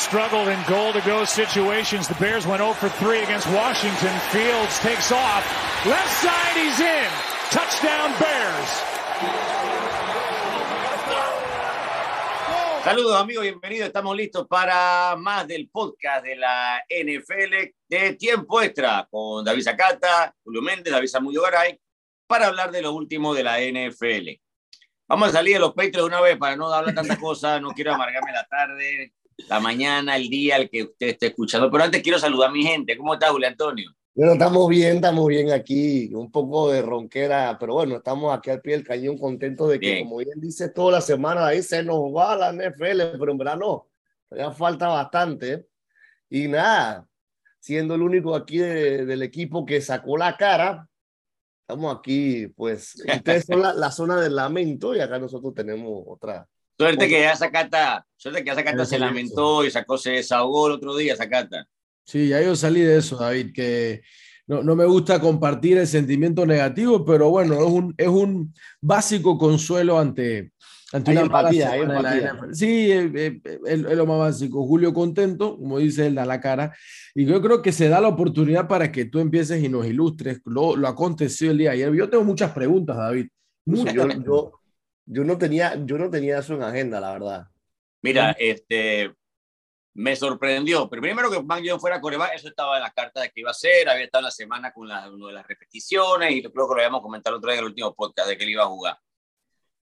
struggled in goal to go situations. The Bears went 0 for 3 against Washington. Fields takes off. Left side, he's in. Touchdown Bears. Saludos amigos, bienvenidos. Estamos listos para más del podcast de la NFL de Tiempo Extra con David Zacata, Julio Méndez, David Samudio Garay, para hablar de lo último de la NFL. Vamos a salir de los Patriots de una vez para no hablar tanta cosa. No quiero amargarme la tarde, la mañana, el día, el que usted esté escuchando. Pero antes quiero saludar a mi gente. ¿Cómo está, Julio Antonio? Bueno, estamos bien, estamos bien aquí. Un poco de ronquera, pero bueno, estamos aquí al pie del cañón, contentos de que, como bien dice, toda la semana ahí se nos va la NFL, pero en verdad no. Todavía falta bastante. Y nada, siendo el único aquí del equipo que sacó la cara, Estamos aquí, pues, ustedes son la, la, zona del lamento y acá nosotros tenemos otra. Suerte que ya Zacata, suerte que ya Zacata se lamentó y sacó, se desahogó el otro día, Zacata. Sí, ya yo salí de eso, David, que no, no, me gusta compartir el sentimiento negativo, pero bueno, es un, es un básico consuelo ante, ante una empatía, Sí, es, lo más básico. Julio contento, como dice él, da la cara. Y yo creo que se da la oportunidad para que tú empieces y nos ilustres lo, lo acontecido el día de ayer. Yo tengo muchas preguntas, David. Muchas. Yo, yo, yo, no tenía, yo no tenía eso en agenda, la verdad. Mira, este, me sorprendió. Pero primero que Mac Jones fuera coreback, eso estaba en la carta de que iba a ser. Había estado la semana con la, una de las repeticiones y creo que lo habíamos comentado otro día en el último podcast de que él iba a jugar.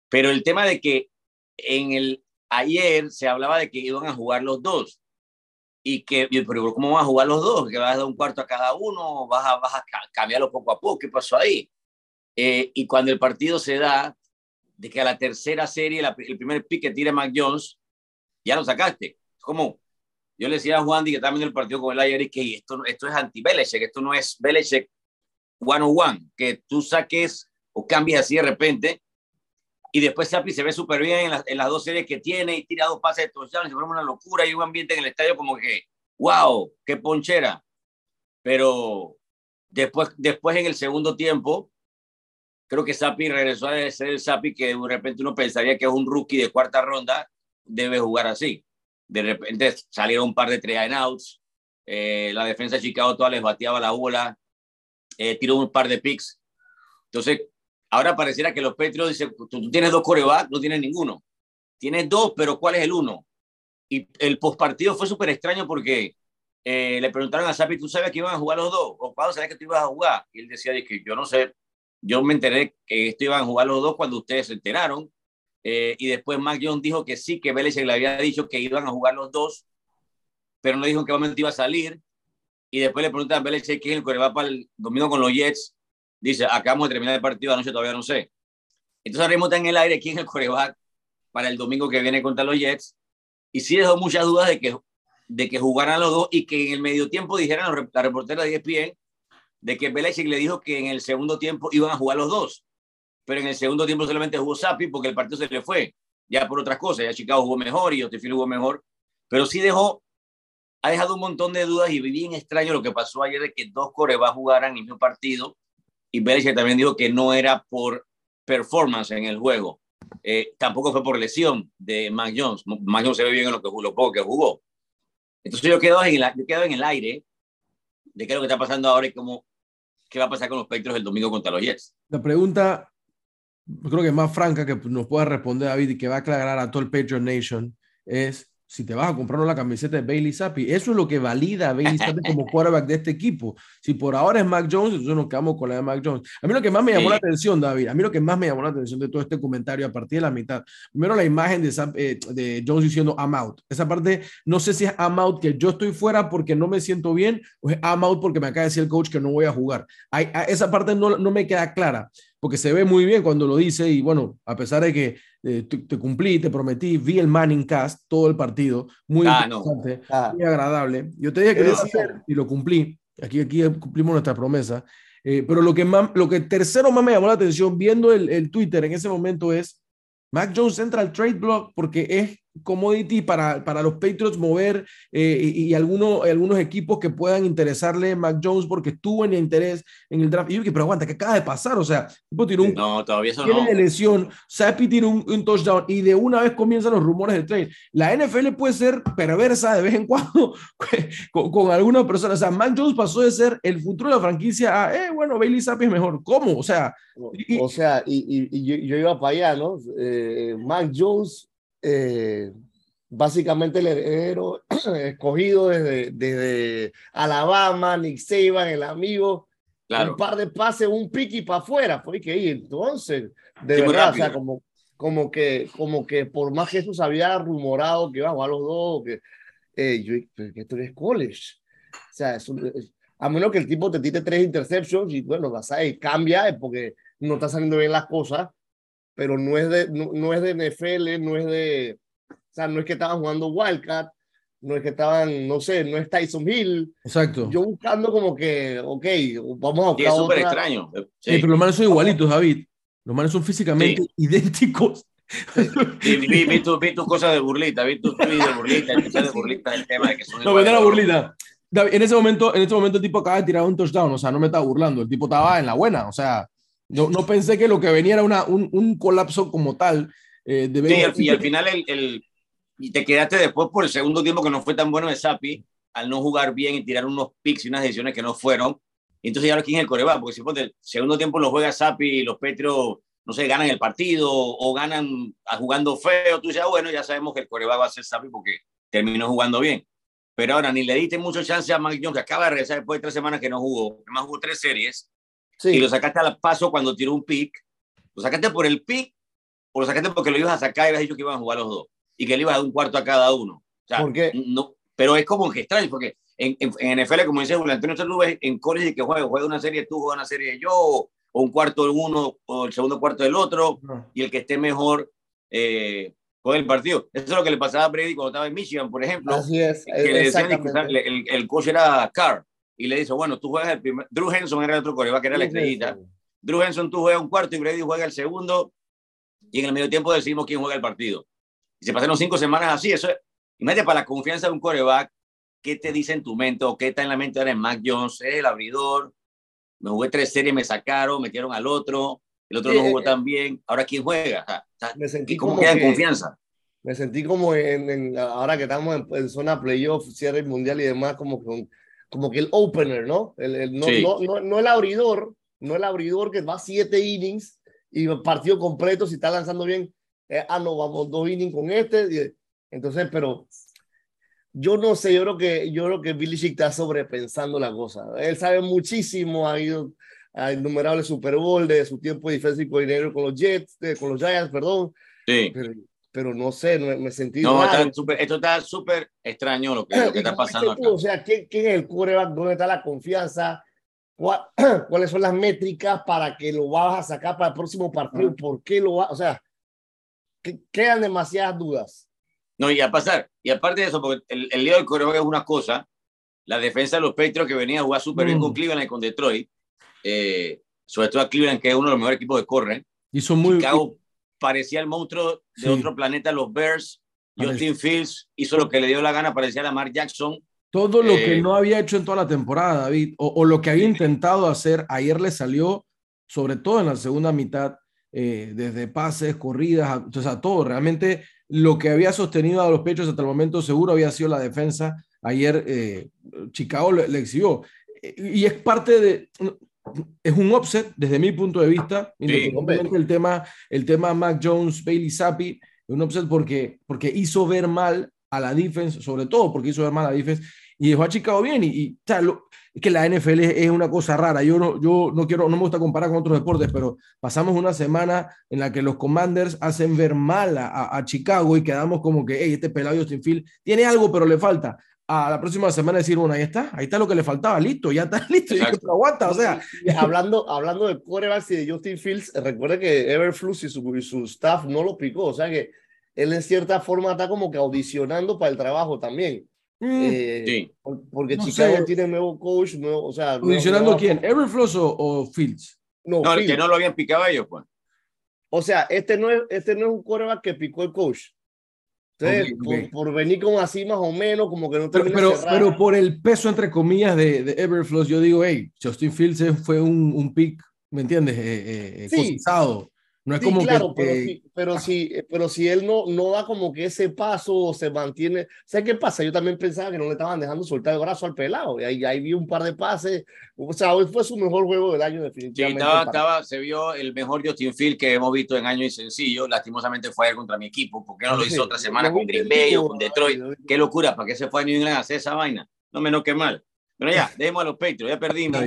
Pero el tema de que en el ayer se hablaba de que iban a jugar los dos. Y que, pero ¿cómo van a jugar los dos? ¿Que vas a dar un cuarto a cada uno? ¿Vas a, vas a cambiarlo poco a poco? ¿Qué pasó ahí? Eh, y cuando el partido se da, de que a la tercera serie, el primer pick que tira Mac Jones, ya lo sacaste. como, yo le decía a Juan que viendo el partido con el ayer que esto, esto es anti-Belichick, esto no es Belichick one on one, que tú saques o cambies así de repente y después Sapi se ve súper bien en, las dos series que tiene y tira dos pases de touchdown, se forma una locura y un ambiente en el estadio como que, wow, qué ponchera. Pero después, después en el segundo tiempo, creo que Sapi regresó a ser el Sapi que de repente uno pensaría que es un rookie de cuarta ronda, debe jugar así. De repente salieron un par de three and outs, eh, la defensa de Chicago toda les bateaba la bola, eh, tiró un par de picks. Entonces, Ahora pareciera que los Patriots dicen, tú, tienes dos corebacks, no tienes ninguno. Tienes dos, pero ¿cuál es el uno? Y el postpartido fue súper extraño porque eh, le preguntaron a Sapi, ¿tú sabes que iban a jugar los dos? ¿O cuándo sabes que tú ibas a jugar? Y él decía, que yo no sé, yo me enteré que esto iban a jugar los dos cuando ustedes se enteraron. Eh, y después Mac Jones dijo que sí, que Belichick le había dicho que iban a jugar los dos, pero no dijo en qué momento iba a salir. Y después le preguntan a Belichick quién es el coreback para el domingo con los Jets dice, acabamos de terminar el partido anoche, todavía no sé. Entonces ahora mismo está en el aire quién es el coreback para el domingo que viene contra los Jets. Y sí dejó muchas dudas de que, de que jugaran los dos y que en el medio tiempo dijeran la reportera de ESPN de que Belichick le dijo que en el segundo tiempo iban a jugar los dos. Pero en el segundo tiempo solamente jugó Sapi porque el partido se le fue. Ya por otras cosas. Ya Chicago jugó mejor y Otefield jugó mejor. Pero sí dejó, ha dejado un montón de dudas y bien extraño lo que pasó ayer de que dos corebacks jugaran el mismo partido y Belichick también dijo que no era por performance en el juego. Eh, tampoco fue por lesión de Mac Jones. Mac Jones se ve bien en lo que jugó, poco que jugó. Entonces yo quedo, en el, yo quedo en el aire de qué es lo que está pasando ahora y cómo, qué va a pasar con los Patriots el domingo contra los Jets. La pregunta, creo que más franca que nos pueda responder David y que va a aclarar a todo el Patriot Nation es si te vas a comprar la camiseta de Bailey Zappi. Eso es lo que valida a Bailey Zappi como quarterback de este equipo. Si por ahora es Mac Jones, entonces nos quedamos con la de Mac Jones. A mí lo que más me llamó la atención, David, a mí lo que más me llamó la atención de todo este comentario a partir de la mitad, primero la imagen de, eh, de Jones diciendo I'm out. Esa parte, no sé si es I'm out que yo estoy fuera porque no me siento bien o es I'm out porque me acaba de decir el coach que no voy a jugar. Hay, esa parte no, no me queda clara porque se ve muy bien cuando lo dice y bueno, a pesar de que eh, te, cumplí, te prometí, vi el Manning Cast todo el partido, muy ah, interesante, ah. muy agradable. Yo te dije que decir y lo cumplí, aquí, aquí cumplimos nuestra promesa, eh, pero lo que, más, lo que tercero más me llamó la atención viendo el, el Twitter en ese momento es, Mac Jones entra al trade block porque es commodity para, para los Patriots mover eh, y, algunos, algunos equipos que puedan interesarle a Mac Jones porque estuvo en interés en el draft. Y yo dije, pero aguanta, ¿qué acaba de pasar? O sea, tipo tiró un, no, todavía eso tiene de lesión, Sapi tiene un, un, touchdown y de una vez comienzan los rumores de trade. La NFL puede ser perversa de vez en cuando con, con algunas personas. O sea, Mac Jones pasó de ser el futuro de la franquicia a, eh, bueno, Bailey Sapi es mejor. ¿Cómo? O sea, o, sea, y, y, yo, iba para allá, ¿no? Eh, Mac Jones eh, básicamente el heredero escogido desde, desde Alabama, Nick Saban, el amigo, un par de pases, un piqui para afuera, fue que ir. Entonces, de verdad, o sea, como, como, que, como que por más que eso se había rumorado que iba a jugar los dos, que, eh, yo, que esto es college. O sea, a menos que el tipo te tire tres interceptions y bueno, vas a cambia porque no está saliendo bien las cosas pero no es de, no, es de NFL, no es de, o sea, no es que estaban jugando Wildcat, no es que estaban, no sé, no es Tyson Hill. Exacto. Yo buscando como que, ok, vamos a buscar. Y es súper extraño. Sí. pero los manes son igualitos, David. Los manes son físicamente idénticos. Sí, vi, vi, tu, vi tu cosa de burlita, vi tu de burlita, de burlita el tema de que son. No, me la burlita. En ese momento, en ese momento el tipo acaba de tirar un touchdown, o sea, no me estaba burlando, el tipo estaba en la buena, o sea, no, no pensé que lo que venía era una, un, un colapso como tal. Eh, de sí, y al final el, el, y te quedaste después por el segundo tiempo que no fue tan bueno de Sapi, al no jugar bien y tirar unos picks y unas decisiones que no fueron. Y entonces ya quién es el coreback, porque si por el segundo tiempo lo juega Sapi y los Petros, no sé, ganan el partido o ganan jugando feo, tú ya, bueno, ya sabemos que el coreback va a ser Sapi porque terminó jugando bien. Pero ahora ni le diste mucho chance a Mike Jones, que acaba de regresar después de tres semanas que no jugó, además jugó tres series, y lo sacaste al paso cuando tiró un pick. ¿Lo sacaste por el pick o lo sacaste porque lo ibas a sacar y habías dicho que iban a jugar los dos? Y que le ibas a dar un cuarto a cada uno. O sea, No, pero es como que extraño, porque en, en, NFL, como dice Julio Antonio, ves en college que juega, juega una serie tú, juega una serie yo, o un cuarto de uno, o el segundo cuarto del otro, y el que esté mejor eh, juega el partido. Eso es lo que le pasaba a Brady cuando estaba en Michigan, por ejemplo. Así es. Que le decían el, el coach era Carr y le dice, bueno, tú juegas el primer... Drew Henson era el otro coreback, era la estrellita. Drew Henson, tú juegas un cuarto y Brady juega el segundo y en el medio tiempo decidimos quién juega el partido. Y se pasaron cinco semanas así. Eso es, imagínate para la confianza de un coreback, ¿qué te dice en tu mente o qué está en la mente ahora en Mac Jones? el abridor, me jugué tres series, me sacaron, metieron al otro, el otro no jugó eh, tan bien. Ahora, ¿quién juega? me sentí ¿Cómo queda en confianza? Me sentí como en, ahora que estamos en, en zona playoff, cierre mundial y demás, como que como que el opener, ¿no? El, no, no, no, el abridor, no el abridor que va siete innings y partido completo, si está lanzando bien, eh, ah, no, vamos dos innings con este. Entonces, pero yo no sé, yo creo que, yo creo que Billy Chick está sobrepensando la cosa. Él sabe muchísimo, ha ido a innumerables Super Bowl de su tiempo de defensive dinero con los Jets, con los Giants, perdón. Sí pero no sé, no, me sentí no, esto está súper extraño lo que, está pasando acá. O sea, ¿quién, es el quarterback? ¿Dónde está la confianza? ¿Cuáles son las métricas para que lo vas a sacar para el próximo partido? ¿Por qué lo va? O sea, que, quedan demasiadas dudas. No, y a pasar, y aparte de eso, porque el, el lío del quarterback es una cosa, la defensa de los Patriots que venía a jugar súper bien con mm. Cleveland y con Detroit, eh, sobre todo a Cleveland, que es uno de los mejores equipos de corren. Y son muy parecía el monstruo de otro planeta, los Bears. Justin Fields hizo lo que le dio la gana, parecía Lamar Jackson. Todo lo que eh, no había hecho en toda la temporada, David, o, lo que había intentado hacer, ayer le salió, sobre todo en la segunda mitad, eh, desde pases, corridas, o sea, todo. Realmente lo que había sostenido a los pechos hasta el momento seguro había sido la defensa. Ayer eh, Chicago le, le, exhibió. Y es parte de, es un upset desde mi punto de vista, independientemente el tema, el tema Mac Jones, Bailey Zappi, es un upset porque, porque hizo ver mal a la defense, sobre todo porque hizo ver mal a la defense y dejó a Chicago bien y, y es que la NFL es, una cosa rara. Yo no, yo no quiero, no me gusta comparar con otros deportes, pero pasamos una semana en la que los Commanders hacen ver mal a, a Chicago y quedamos como que, hey, este pelado Justin Field tiene algo, pero le falta a la próxima semana decir, bueno, ahí está, ahí está lo que le faltaba, listo, ya está listo, ya que aguanta, o sea. hablando, hablando de corebacks y de Justin Fields, recuerde que Everflux y su, y su staff no lo picó, o sea que él en cierta forma está como que audicionando para el trabajo también. Mm. Eh, sí. Porque Chicago tiene nuevo coach, nuevo, o sea. ¿Audicionando quién? ¿Everflux o, Fields? No, no que no lo habían picado ellos, pues. O sea, este no es, este no es un coreback que picó el coach. Por, venir como así más o menos, como que no pero, pero, pero, por el peso, entre comillas, de, de Everflow, yo digo, hey, Justin Fields fue un, un pick, ¿me entiendes? Eh, eh, sí. No es como claro, que, pero, si, pero, si, pero si él no, no da como que ese paso o se mantiene. ¿Sabes qué pasa? Yo también pensaba que no le estaban dejando soltar el brazo al pelado. Y ahí, ahí vi un par de pases. O sea, hoy fue su mejor juego del año, definitivamente. Sí, estaba, estaba, se vio el mejor Justin Field que hemos visto en año y sencillo. Lastimosamente fue ayer contra mi equipo. ¿Por qué no lo hizo otra semana con Green Bay o con Detroit? Qué locura, ¿para qué se fue a New England a hacer esa vaina? No menos que mal. Pero ya, dejemos a los Patriots, ya perdimos.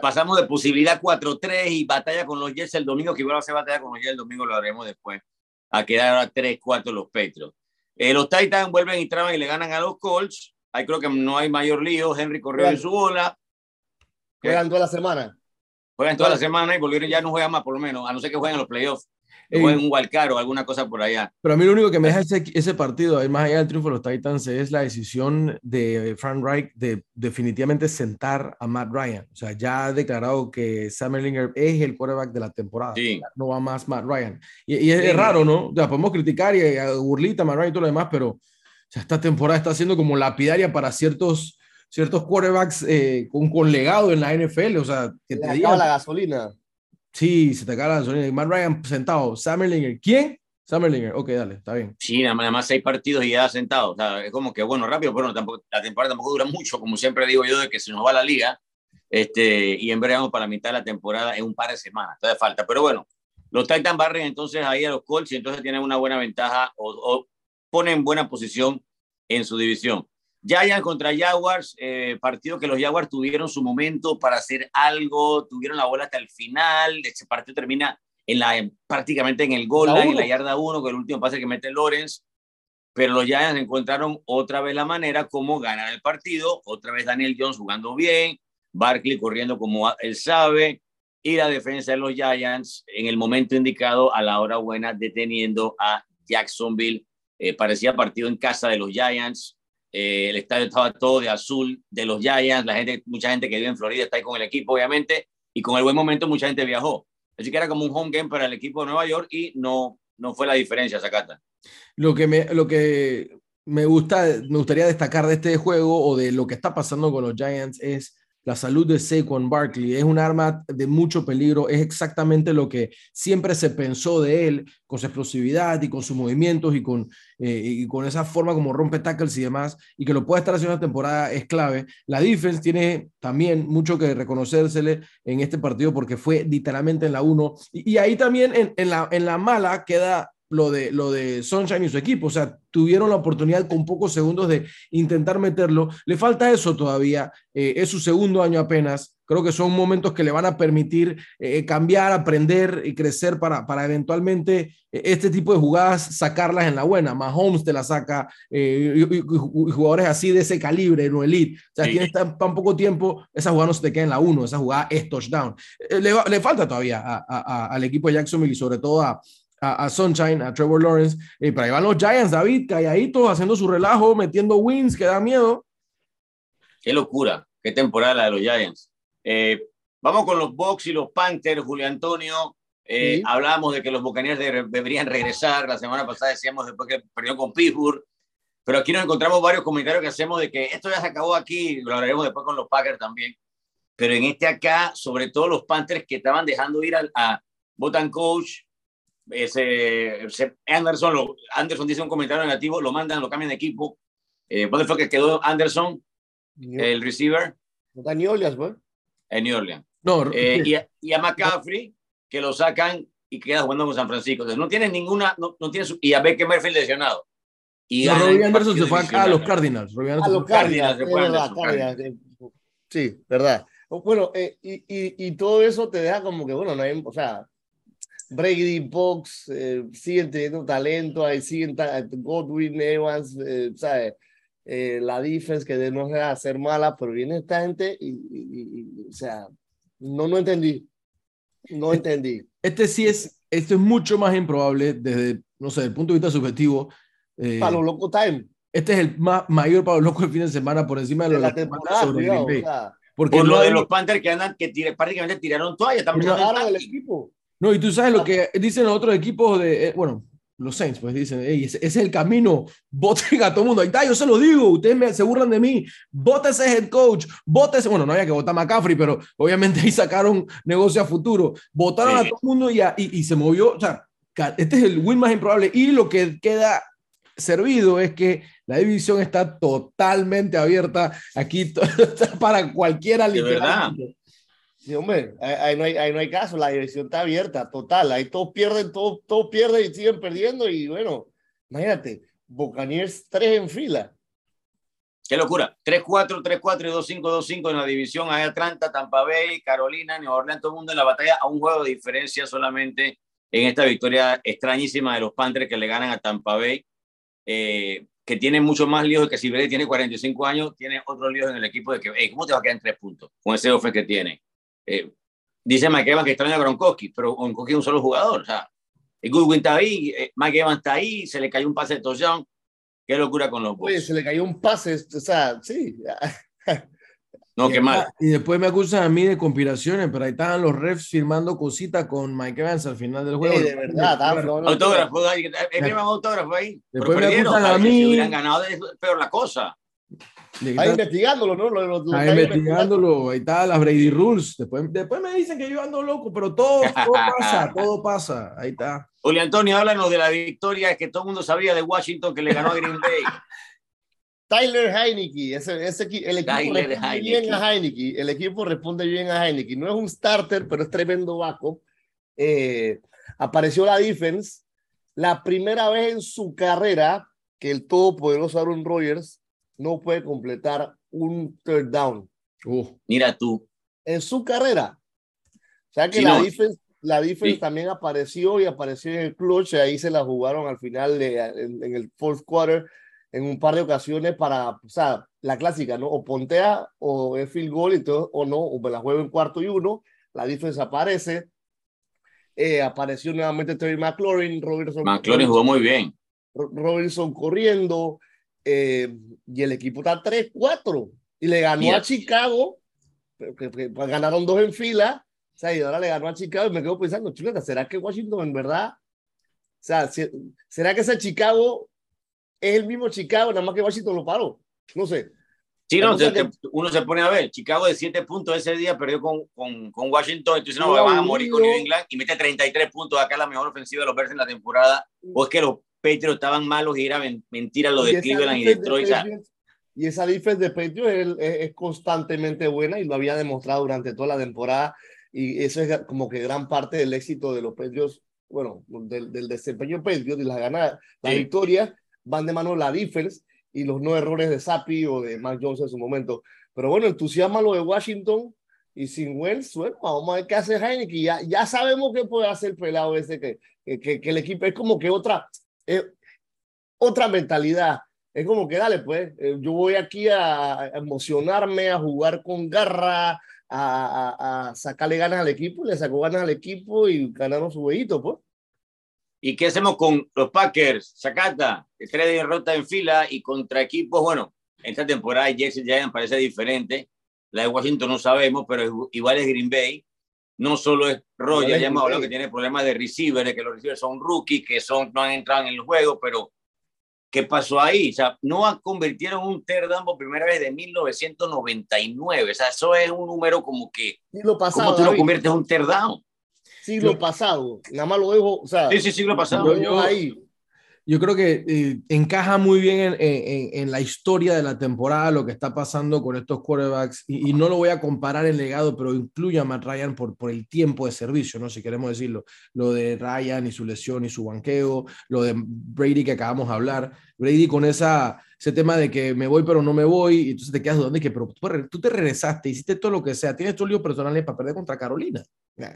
Pasamos de posibilidad 4-3 y batalla con los Jets el domingo, que igual va a ser batalla con los Jets el domingo, lo haremos después, a quedar a 3-4 los Patriots. Eh, los Titans vuelven y traban y le ganan a los Colts. Ahí creo que no hay mayor lío. Henry corrió en su bola. Juegan toda la semana. Juegan toda la semana y volvieron ya no juegan más, por lo menos, a no ser que jueguen los playoffs o en un Walcar o alguna cosa por allá. Pero a mí lo único que me deja ese, ese partido, más allá del triunfo de los Titans, es la decisión de Frank Reich de definitivamente sentar a Matt Ryan. O sea, ya ha declarado que Sam Erlinger es el quarterback de la temporada. No va más Matt Ryan. Y, es, raro, ¿no? Ya podemos criticar y a burlita Matt Ryan y todo lo demás, pero esta temporada está siendo como lapidaria para ciertos ciertos quarterbacks eh, con, con legado en la NFL, o sea, que te digan, la gasolina. Sí, se te acaba la gasolina. Matt Ryan sentado. Summerlinger. ¿Quién? Summerlinger. Ok, dale, está bien. Sí, nada más seis partidos y ya sentado. O sea, es como que, bueno, rápido, pero tampoco, la temporada tampoco dura mucho, como siempre digo yo, de que se nos va la liga. Este, y en vamos para la mitad de la temporada en un par de semanas. Todavía falta. Pero bueno, los Titans barren entonces ahí a los Colts y entonces tienen una buena ventaja o, o ponen buena posición en su división. Giants contra Jaguars, eh, partido que los Jaguars tuvieron su momento para hacer algo, tuvieron la bola hasta el final, ese partido termina en la, prácticamente en el gol en la yarda 1, con el último pase que mete Lawrence, pero los Giants encontraron otra vez la manera como ganar el partido, otra vez Daniel Jones jugando bien, Barkley corriendo como él sabe, y la defensa de los Giants en el momento indicado, a la hora buena, deteniendo a Jacksonville. Eh, parecía partido en casa de los Giants, eh, el estadio estaba todo de azul de los Giants, la gente, mucha gente que vive en Florida está ahí con el equipo, obviamente, y con el buen momento mucha gente viajó. Así que era como un home game para el equipo de Nueva York y no, no fue la diferencia, Zacata. Lo que me, lo que me, gusta, me gustaría destacar de este juego o de lo que está pasando con los Giants es la salud de Saquon Barkley. Es un arma de mucho peligro, es exactamente lo que siempre se pensó de él, con su explosividad y con sus movimientos y con, eh, con esa forma como rompe tackles y demás, y que lo pueda estar haciendo una temporada es clave. La defense tiene también mucho que reconocérsele en este partido porque fue literalmente en la 1. Y, ahí también en, la, en la mala queda lo de, lo de Sunshine y su equipo. O sea, tuvieron la oportunidad con pocos segundos de intentar meterlo. Le falta eso todavía. Eh, es su segundo año apenas. Creo que son momentos que le van a permitir eh, cambiar, aprender y crecer para, para eventualmente eh, este tipo de jugadas sacarlas en la buena. Mahomes te la saca y, jugadores así de ese calibre, no elite. O sea, tienes tan, poco tiempo, esa jugada no se te queda en la 1, esa jugada es touchdown. Le, le, falta todavía al equipo de Jacksonville y sobre todo a, a, Sunshine, a Trevor Lawrence. Y para ahí van los Giants, David, calladitos, haciendo su relajo, metiendo wins, que da miedo. Qué locura, qué temporada la de los Giants. Eh, vamos con los Bucks y los Panthers, Julio Antonio. Eh, Hablábamos de que los Buccaneers deberían regresar. La semana pasada decíamos después que perdió con Pittsburgh. Pero aquí nos encontramos varios comentarios que hacemos de que esto ya se acabó aquí. Lo hablaremos después con los Packers también. Pero en este acá, sobre todo los Panthers que estaban dejando ir a, a Botan Coach, ese, Anderson, lo, Anderson dice un comentario negativo, lo mandan, lo cambian de equipo. Eh, ¿Dónde fue que quedó Anderson, el receiver? en New Orleans, En New Orleans. No, eh, y, a, y, a, McCaffrey, que lo sacan y queda jugando con San Francisco. Entonces, no tiene ninguna, no, no tiene su, y a Baker Mayfield lesionado. Y no, Robbie Anderson se fue a los Cardinals. a los Cardinals, se fue Cardinals. Sí, verdad. Bueno, eh, y, y, y, todo eso te deja como que, bueno, no hay, o sea, Brady, Box, eh, siguen teniendo talento, ahí siguen Godwin, Evans, eh, ¿sabes? Eh, la defense que no se hacer mala, pero viene esta gente y, o sea, no, no entendí. No entendí. Este sí es, esto es mucho más improbable desde, no sé, el punto de vista subjetivo. para los locos time. Este es el más, mayor para los locos del fin de semana por encima de, la temporada. porque por lo de los Panthers que andan, que prácticamente tiraron toalla, también el equipo. No, y tú sabes lo que dicen los otros equipos de, eh, bueno, los Saints, pues dicen, ese, es el camino, voten a todo el mundo. Ahí está, yo se lo digo, ustedes me, se burlan de mí, vote ese head coach, vote ese, bueno, no había que votar a McCaffrey, pero obviamente ahí sacaron negocio a futuro, votaron a todo el mundo y, y, y, se movió, o sea, este es el win más improbable y lo que queda servido es que la división está totalmente abierta aquí para cualquiera. De verdad. Sí, hombre, ahí no, hay, ahí no hay caso, la división está abierta, total, ahí todos pierden, todos, todos pierden y siguen perdiendo y bueno, imagínate, Buccaneers tres en fila. Qué locura, 3-4, 3-4 y 2-5, 2-5 en la división, hay Atlanta, Tampa Bay, Carolina, New Orleans, todo el mundo en la batalla a un juego de diferencia solamente en esta victoria extrañísima de los Panthers que le ganan a Tampa Bay, eh, que tiene mucho más líos que si Brady tiene 45 años, tiene otros líos en el equipo de que, ¿cómo te va a quedar en tres puntos con ese ofe que tiene? Eh, dice Mike Evans que extraña a Gronkowski, pero Gronkowski es un solo jugador. O sea, Goodwin está ahí, eh, Mike Evans está ahí, se le cayó un pase de touchdown. Qué locura con los Oye, se le cayó un pase, o sea, sí. No, qué mal. Y después me acusan a mí de conspiraciones, pero ahí estaban los refs firmando cositas con Mike Evans al final del juego. Sí, de verdad, autógrafo, ahí, autógrafo ahí. Después me acusan a mí. Si hubieran ganado, es peor la cosa. Ahí investigándolo, ¿no? Lo, lo, ahí investigándolo, ahí está las Brady Rules. Después, después me dicen que yo ando loco, pero todo, todo pasa, todo pasa. Ahí está. Julio Antonio, háblanos de la victoria que todo el mundo sabía de Washington que le ganó a Green Bay. Tyler Heineke, ese, ese, el equipo responde bien a Heineke, el equipo responde bien a Heineke, no es un starter, pero es tremendo vaco. Eh, apareció la defense, la primera vez en su carrera que el todopoderoso Aaron Rodgers no puede completar un third down. mira tú. En su carrera. O sea que la defense, la defense también apareció y apareció en el clutch, ahí se la jugaron al final de, en, el fourth quarter en un par de ocasiones para, o sea, la clásica, ¿no? O pontea o es field goal y todo, o no, o me la juego en cuarto y uno, la defensa aparece. Eh, apareció nuevamente Terry McLaurin, Robinson. McLaurin jugó muy bien. Robinson corriendo, eh, y el equipo está 3-4 y le ganó a Chicago, que, pues, ganaron dos en fila, o sea, y ahora le ganó a Chicago y me quedo pensando, chuleta, ¿será que Washington en verdad, o sea, ¿será que ese Chicago es el mismo Chicago, nada más que Washington lo paró? No sé. Sí, no, uno se pone a ver, Chicago de 7 puntos ese día perdió con, con, con Washington, entonces no, van a morir con New England y mete 33 puntos, acá la mejor ofensiva de los Bears en la temporada, o es que los Patriots estaban malos y era mentira lo de Cleveland y Detroit. y esa defensa de Patriots es, constantemente buena y lo había demostrado durante toda la temporada. Y eso es como que gran parte del éxito de los Patriots, bueno, del, del desempeño Patriots y las ganadas, las victorias van de mano la defense y los no errores de Sapi o de Mac Jones en su momento. Pero bueno, entusiasma lo de Washington y sin Wells, bueno, vamos a ver qué hace Heineken. Ya, ya sabemos que puede hacer el pelado ese, que, que, que, el equipo es como que otra, otra mentalidad. Es como que dale, pues, eh, yo voy aquí a, emocionarme, a jugar con garra, a, sacarle ganas al equipo, le sacó ganas al equipo y ganaron su huevito, pues. ¿Y qué hacemos con los Packers? Sacata, tres derrotas en fila y contra equipos, bueno, esta temporada Jesse Giants parece diferente. La de Washington no sabemos, pero igual es Green Bay no solo es Roger, ya hemos hablado que tiene problemas de receiver, de que los receivers son rookies, que son, no han entrado en el juego, pero ¿qué pasó ahí? O sea, no convirtieron un third down por primera vez de 1999. O sea, eso es un número como que. Siglo pasado. ¿Cómo tú lo conviertes en un third down? Siglo pasado. Nada más lo dejo. O sea, sí, sí, siglo pasado. Yo, ahí yo creo que eh, encaja muy bien en, la historia de la temporada lo que está pasando con estos quarterbacks y, no lo voy a comparar en legado, pero incluye a Matt Ryan por, por el tiempo de servicio, ¿no? Si queremos decirlo, lo de Ryan y su lesión y su banqueo, lo de Brady que acabamos de hablar, Brady con esa, ese tema de que me voy pero no me voy, y entonces te quedas donde que, pero tú, te regresaste, hiciste todo lo que sea, tienes tus líos personales para perder contra Carolina,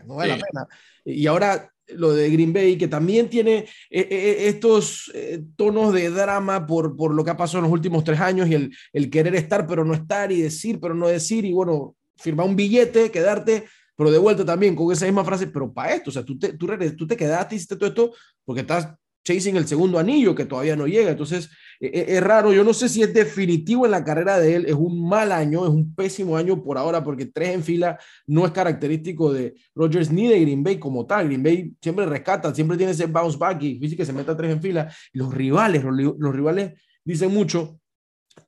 no vale la pena. Y ahora lo de Green Bay, que también tiene eh, eh, eh, estos tonos de drama por, por lo que ha pasado en los últimos tres años y el, querer estar pero no estar y decir pero no decir y bueno, firmar un billete, quedarte, pero de vuelta también con esa misma frase, pero para esto, o sea, tú te, tú, tú te quedaste, hiciste todo esto porque estás chasing el segundo anillo que todavía no llega. Entonces, e, e, es, raro. Yo no sé si es definitivo en la carrera de él. Es un mal año, es un pésimo año por ahora, porque tres en fila no es característico de Rogers ni de Green Bay como tal. Green Bay siempre rescata, siempre tiene ese bounce back y dice que se meta tres en fila. Y los rivales, los, rivales dicen mucho.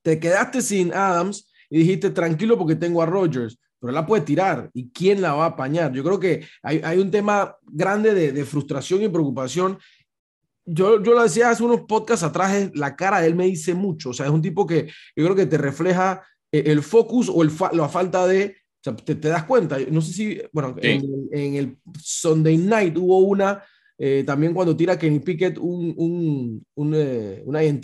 Te quedaste sin Adams y dijiste tranquilo porque tengo a Rogers pero la puede tirar. ¿Y quién la va a apañar? Yo creo que hay, hay un tema grande de, de, frustración y preocupación yo, yo lo decía hace unos podcasts atrás, la cara de él me dice mucho. O sea, es un tipo que yo creo que te refleja eh, el focus o el la falta de. O sea, te, das cuenta. No sé si, bueno, en, el Sunday night hubo una, eh, también cuando tira Kenny Pickett un, un, un, eh, un INT,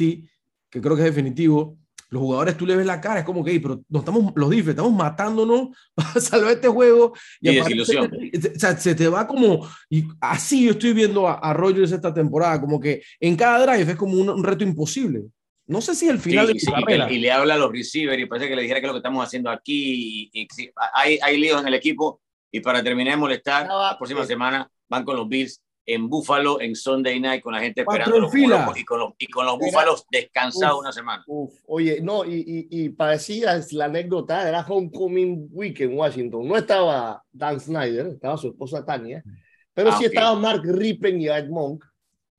que creo que es definitivo los jugadores tú le ves la cara, es como que, pero no estamos, los difes, estamos matándonos para salvar este juego. Y, y se, o sea, se te va como, y así yo estoy viendo a, a, Rogers esta temporada, como que en cada drive es como un, reto imposible. No sé si el final de su carrera. Y, le habla a los receivers y parece que le dijera que es lo que estamos haciendo aquí. Y, hay, hay líos en el equipo. Y para terminar de molestar, la próxima semana van con los Bills en Buffalo en Sunday night con la gente esperando los, y, con los, y con los Búfalos descansados una semana. Oye, no, y, y, parecía la anécdota, era Homecoming Week en Washington. No estaba Dan Snyder, estaba su esposa Tania, pero ah, sí estaba Mark Rippen y Ed Monk,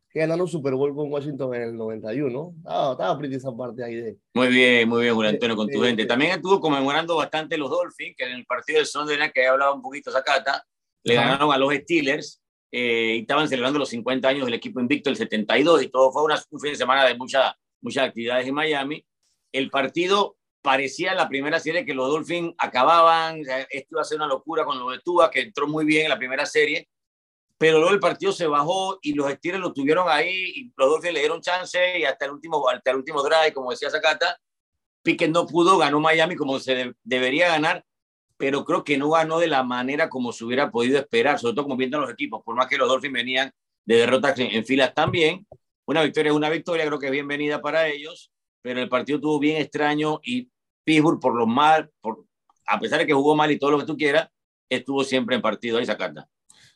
que ganaron Super Bowl con Washington en el 91. Estaba, estaba pretty esa parte ahí de... Muy bien, muy bien, Juan Antonio, con tu gente. También estuvo conmemorando bastante los Dolphins, que en el partido de Sunday night, que he hablado un poquito Zacata, le ganaron a los Steelers eh, y estaban celebrando los 50 años del equipo invicto el 72 y todo fue una, un fin de semana de mucha, muchas actividades en Miami. El partido parecía la primera serie que los Dolphins acababan, esto iba a ser una locura con lo de Tua, que entró muy bien en la primera serie, pero luego el partido se bajó y los Steelers lo tuvieron ahí y los Dolphins le dieron chance y hasta el último, hasta el último drive, como decía Zacata, Pickett no pudo, ganó Miami como se debería ganar, pero creo que no ganó de la manera como se hubiera podido esperar, sobre todo como viendo los equipos, por más que los Dolphins venían de derrotas en, filas también. Una victoria es una victoria, creo que es bienvenida para ellos, pero el partido estuvo bien extraño y Pittsburgh, por lo mal, por, a pesar de que jugó mal y todo lo que tú quieras, estuvo siempre en partido ahí sacando.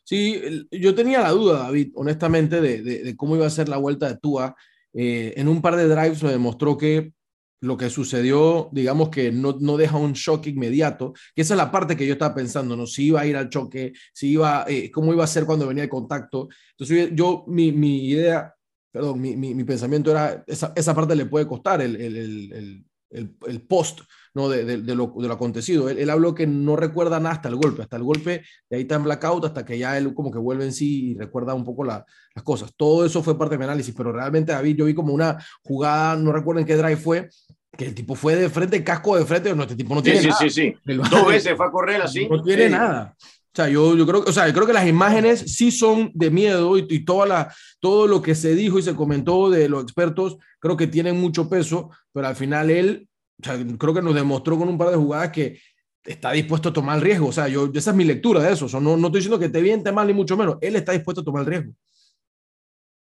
Sí, yo tenía la duda, David, honestamente, de, de, cómo iba a ser la vuelta de Tua. Eh, en un par de drives me demostró que lo que sucedió, digamos que no, no, deja un shock inmediato, que esa es la parte que yo estaba pensando, ¿no? Si iba a ir al choque, si iba, eh, cómo iba a ser cuando venía el contacto. Entonces yo, mi, mi idea, perdón, mi, mi, mi, pensamiento era, esa, esa parte le puede costar el, el, el, el post, ¿no? De, de, de, lo, de lo acontecido. Él, él, habló que no recuerda nada hasta el golpe, hasta el golpe, de ahí está en blackout, hasta que ya él como que vuelve en sí y recuerda un poco la, las cosas. Todo eso fue parte de mi análisis, pero realmente David, yo vi como una jugada, no recuerdo en qué drive fue, que el tipo fue de frente, casco de frente, no, este tipo no tiene sí, nada. Sí, sí, sí. Dos veces fue a correr así. No tiene nada. O sea, yo, yo creo, o sea, yo creo que las imágenes sí son de miedo y, y, toda la, todo lo que se dijo y se comentó de los expertos, creo que tienen mucho peso, pero al final él, o sea, creo que nos demostró con un par de jugadas que está dispuesto a tomar el riesgo. O sea, yo, esa es mi lectura de eso. O sea, no, no estoy diciendo que te viente mal ni mucho menos. Él está dispuesto a tomar el riesgo.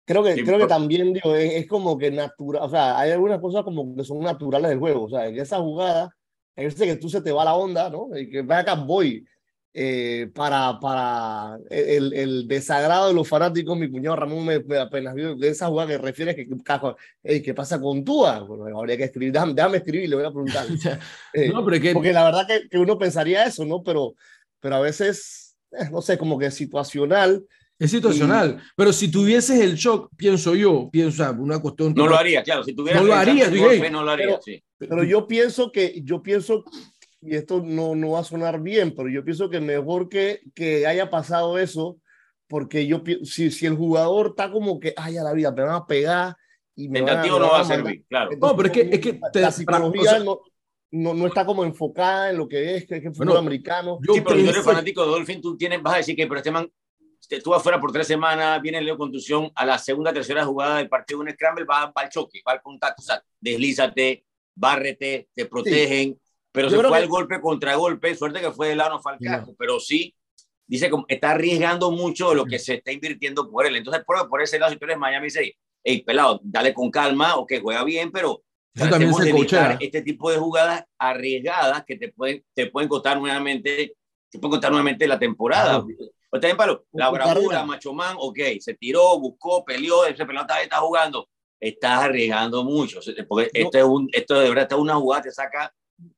Creo que, creo que también, digo, es, es, como que natural, o sea, hay algunas cosas como que son naturales del juego, o sea, en esa jugada, en ese que tú se te va la onda, ¿no? Y que vaya acá, voy, eh, para, para el, el, desagrado de los fanáticos, mi cuñado Ramón me, me apenas vio de esa jugada que refieres que, hey, ¿qué pasa con Tua? Bueno, habría que escribir, déjame, déjame escribir, le voy a preguntar. eh, no, pero que... Porque la verdad que, que, uno pensaría eso, ¿no? Pero, pero a veces, eh, no sé, como que situacional, es situacional, y... pero si tuvieses el shock, pienso yo, pienso una cuestión. No lo haría, claro. Si tuvieras no lo haría, no lo haría, pero, sí. pero yo pienso que, yo pienso, y esto no, no va a sonar bien, pero yo pienso que mejor que, que haya pasado eso, porque yo si, si el jugador está como que, ay, a la vida, me van a pegar y me Tentativo van a, no va a servir, claro. Entonces, no, pero es que, es que te, la psicología o sea, no, no, no, está como enfocada en lo que es, que es el fútbol bueno, americano. Yo, sí, pero si eres fanático de Dolphin, tú tienes, vas a decir que, pero este man estuvo afuera por tres semanas, viene Leo contusión, a la segunda, tercera jugada del partido, un scramble, va, va al choque, va al contacto, o sea, deslízate, bárrete, te protegen, sí. Pero Yo se fue que... al golpe contra golpe, suerte que fue de lado, no fue al casco, pero sí, dice que está arriesgando mucho lo que se está invirtiendo por él. Entonces, por, por ese lado, si tú eres Miami, dice, hey, pelado, dale con calma, o que juega bien, pero tratemos de evitar este tipo de jugadas arriesgadas que te pueden, te pueden costar nuevamente, te pueden costar nuevamente la temporada. Claro Pero también, Palo, la bravura, Machomán, ok, se tiró, buscó, peleó, ese pelota está jugando. Estás arriesgando mucho. Porque esto, es un, esto de verdad, es una jugada, te saca,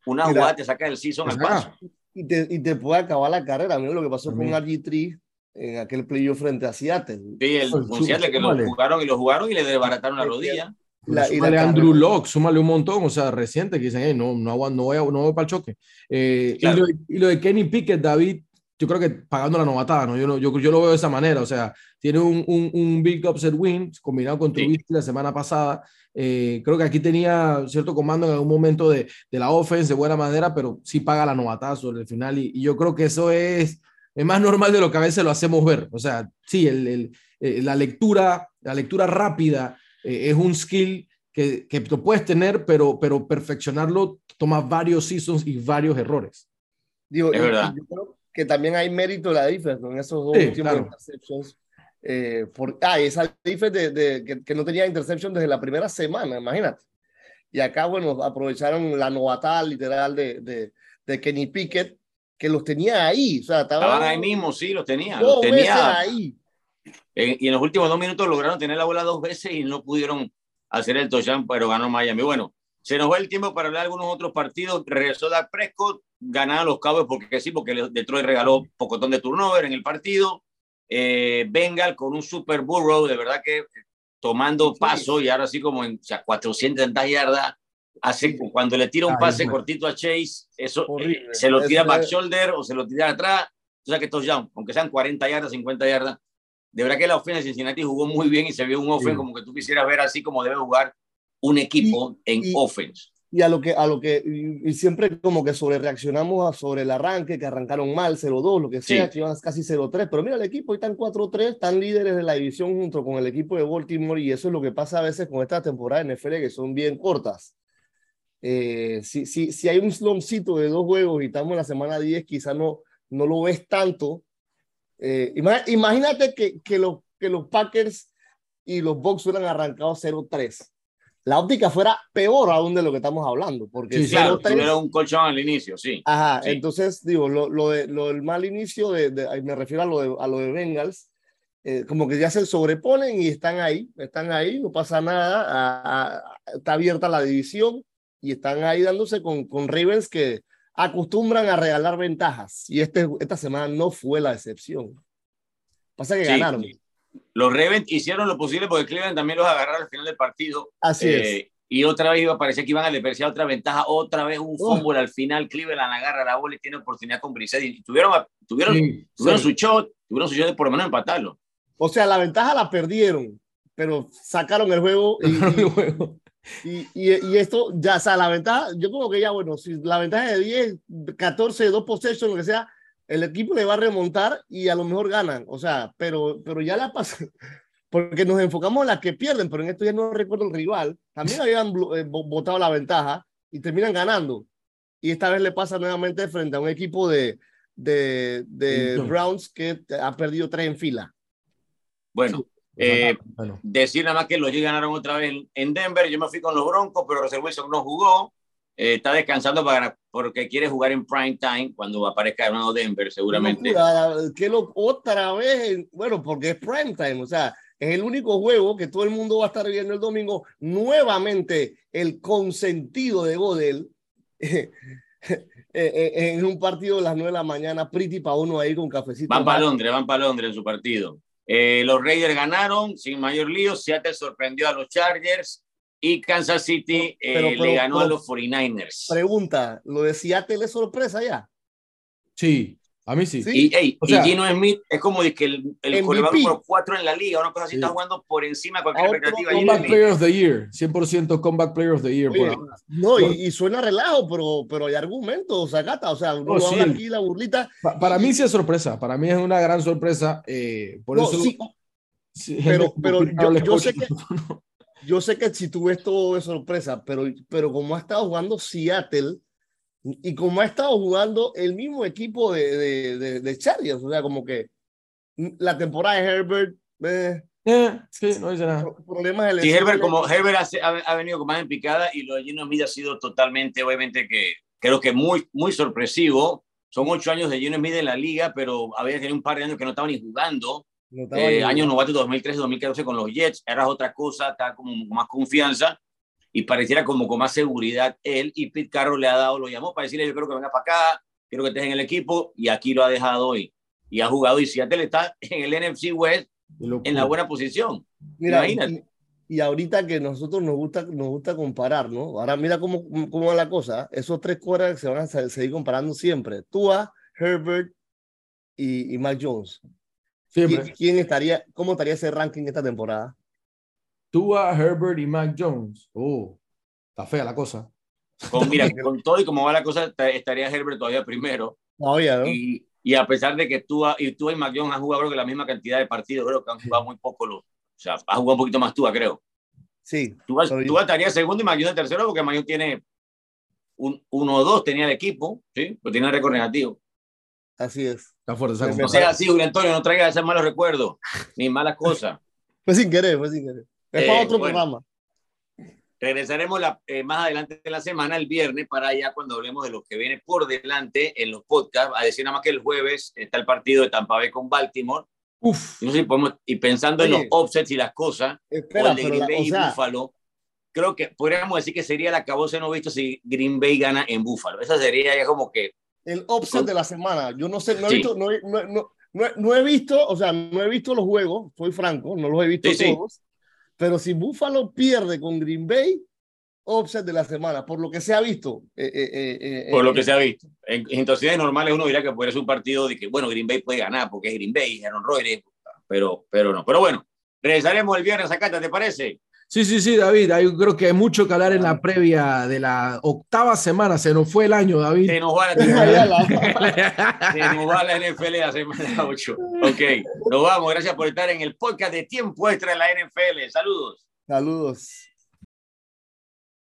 una jugada te saca del season al paso. Y te, y te puede acabar la carrera. Mira lo que pasó con RG3 en aquel playoff frente a Seattle. Sí, el con Seattle que lo jugaron y lo jugaron y le desbarataron la rodilla. La, súmale a Andrew Locke, súmale un montón, o sea, reciente que dicen, no, no, no, voy, a, no voy para el choque. Eh, y, lo, de Kenny Pickett, David, yo creo que pagando la novatada, ¿no? Yo, no, yo, yo lo veo de esa manera, o sea, tiene un, un, un big upset win combinado con tu sí. la semana pasada. Eh, creo que aquí tenía cierto comando en algún momento de, de la offense de buena manera, pero sí paga la novatada sobre el final y, y yo creo que eso es es más normal de lo que a veces lo hacemos ver. O sea, sí, el, el, eh, la lectura, la lectura rápida eh, es un skill que, que tú puedes tener, pero, pero perfeccionarlo toma varios seasons y varios errores. Digo, es verdad. Yo creo que también hay mérito de la defense en esos dos últimos interceptions. Eh, por, ah, esa defense de, de, que, que, no tenía interception desde la primera semana, imagínate. Y acá, bueno, aprovecharon la novatada literal de, de, de Kenny Pickett que los tenía ahí. O sea, estaban, ahí mismo, sí, los tenía. Los tenía ahí. y en los últimos dos minutos lograron tener la bola dos veces y no pudieron hacer el touchdown, pero ganó Miami. Bueno, se nos va el tiempo para hablar de algunos otros partidos. Regresó Dak Prescott, ganaron los Cowboys porque sí, porque Detroit regaló pocotón de turnover en el partido. Eh, Bengal con un super burrow, de verdad que tomando paso y ahora sí como en o sea, 400 yardas Hace, cuando le tira un pase cortito a Chase, eso eh, se lo tira back shoulder o se lo tira atrás. O sea que ya aunque sean 40 yardas, 50 yardas, de verdad que la ofensa de Cincinnati jugó muy bien y se vio un offense como que tú quisieras ver así como debe jugar un equipo en offense. Y a lo que, a lo que, y, siempre como que sobre reaccionamos sobre el arranque, que arrancaron mal, 0-2, lo que sea, que iban casi 0-3, pero mira el equipo, están 4-3, están líderes de la división junto con el equipo de Baltimore, y eso es lo que pasa a veces con esta temporada en NFL, que son bien cortas. Eh, si, si, si, hay un slumcito de dos juegos y estamos en la semana 10, quizás no, no lo ves tanto. Eh, imagínate que, que, los, que los Packers y los Bucks hubieran arrancado 0-3. La óptica fuera peor aún de lo que estamos hablando. Porque sí, claro, era un colchón al inicio, sí. Ajá, entonces digo, lo, lo, de, lo del mal inicio, de, de, me refiero a lo de, a lo de Bengals, eh, como que ya se sobreponen y están ahí, están ahí, no pasa nada, a, a, está abierta la división y están ahí dándose con, con Ravens que acostumbran a regalar ventajas y este, esta semana no fue la excepción. Pasa que ganaron. Los Ravens hicieron lo posible porque Cleveland también los agarraron al final del partido. Así es. Eh, y otra vez iba, parecía que iban a despreciar otra ventaja, otra vez un oh. fútbol al final, Cleveland agarra la bola y tiene oportunidad con Brissett y tuvieron, tuvieron, tuvieron su shot, tuvieron su shot de por lo menos empatarlo. O sea, la ventaja la perdieron, pero sacaron el juego. Y, el juego. Y, y, esto ya, o sea, la ventaja, yo como que ya, bueno, si la ventaja de 10, 14, 2 possessions, lo que sea, el equipo le va a remontar y a lo mejor ganan, o sea, pero, pero ya la pasa, porque nos enfocamos en las que pierden, pero en esto ya no recuerdo el rival, también habían votado eh, la ventaja y terminan ganando. Y esta vez le pasa nuevamente frente a un equipo de, de, de Browns que ha perdido tres en fila. Bueno, eh, Decir nada más que los G ganaron otra vez en Denver. Yo me fui con los Broncos, pero Russell Wilson no jugó. Eh, está descansando para, porque quiere jugar en prime time cuando aparezca de nuevo Denver, seguramente. Que lo, otra vez, bueno, porque es prime time, o sea, es el único juego que todo el mundo va a estar viendo el domingo. Nuevamente, el consentido de Godel. Eh, en un partido de las 9 de la mañana, pretty para uno ahí con cafecito. Van para Londres, van para Londres en su partido. Eh, los Raiders ganaron sin mayor lío. Seattle sorprendió a los Chargers y Kansas City eh, le ganó a los 49ers. Pregunta, ¿lo de Seattle es sorpresa ya? Sí, a mí sí. Y, hey, y Gino Smith es como que el, el número 4 en la liga, una cosa así, sí. está jugando por encima de cualquier expectativa. Comeback Player of the Year, 100% Comeback Player of the Year. Oye, por no, y, y, suena relajo, pero, pero hay argumentos, Zacata. O sea, uno oh, sí. aquí la burlita. Pa para mí sí es sorpresa, para mí es una gran sorpresa. Eh, por no, eso. Sí. Sí, pero, pero yo, yo sé que. Yo sé que si tú ves todo de sorpresa, pero, pero como ha estado jugando Seattle, y como ha estado jugando el mismo equipo de, de, de, de Chargers, o sea, como que la temporada de Herbert. Eh, eh, sí, no dice nada. Problemas de sí, Herbert, como Herbert ha, ha, venido con más en picada y lo de Gino Smith ha sido totalmente, obviamente, que creo que muy, muy sorpresivo. son ocho años de Gino Smith en la liga, pero había tenido un par de años que no estaba ni jugando. Eh, años novatos 2013-2014 con los Jets, era otra cosa, estaba como con más confianza y pareciera como con más seguridad él. Y Pete Carroll le ha dado, lo llamó para decirle: Yo creo que venga para acá, quiero que estés en el equipo, y aquí lo ha dejado hoy. Y ha jugado, y Seattle está en el NFC West en la buena posición. Mira, Imagínate. Y, ahorita que nosotros nos gusta, nos gusta comparar, ¿no? Ahora mira cómo, cómo va la cosa. Esos tres cuadras se van a seguir comparando siempre. Tua, Herbert y, y Mac Jones. Siempre. ¿Quién, estaría, cómo estaría ese ranking esta temporada? Tua, Herbert y Mac Jones. Oh, está fea la cosa. Con, mira, con todo y cómo va la cosa, estaría Herbert todavía primero. Todavía, ¿no? Y, y a pesar de que Tua y, Tua y Mac Jones han jugado creo que la misma cantidad de partidos, creo que han jugado muy poco los, o sea, ha jugado un poquito más Tua, creo. Sí. Tua, Tua estaría segundo y Mayor tercero porque Mayor tiene un, uno o dos, tenía el equipo, ¿sí? Pero tiene récord negativo. Así es. Está fuerte. No sea así, Julio Antonio, no traiga esos malos recuerdos, ni malas cosas. fue sin querer, fue sin querer. Es para eh, otro programa. Regresaremos la, eh, más adelante en la semana, el viernes, para allá cuando hablemos de lo que viene por delante en los podcasts. A decir nada más que el jueves está el partido de Tampa Bay con Baltimore Uf. No sé, podemos, y pensando en los offsets y las cosas, espera, o el de Green Bay y Buffalo, creo que podríamos decir que sería la cabose no visto si Green Bay gana en Buffalo. Esa sería ya como que. El offset de la semana. Yo no sé, no he, visto, no, no, no, he visto, o sea, no he visto los juegos, soy franco, no los he visto todos. Pero si Buffalo pierde con Green Bay, offset de la semana, por lo que se ha visto. Eh, eh, eh, por lo que se ha visto. En, en situaciones normales uno dirá que puede ser un partido de que, bueno, Green Bay puede ganar porque es Green Bay, Aaron Rodgers, pero, pero no. Pero bueno, regresaremos el viernes acá, ¿te parece? Sí, sí, sí, David. Yo creo que hay mucho que hablar en la previa de la octava semana. Se nos fue el año, David. Se nos va la, Se nos va la NFL la semana 8. Ok, nos vamos. Gracias por estar en el podcast de Tiempo Extra de la NFL. Saludos. Saludos.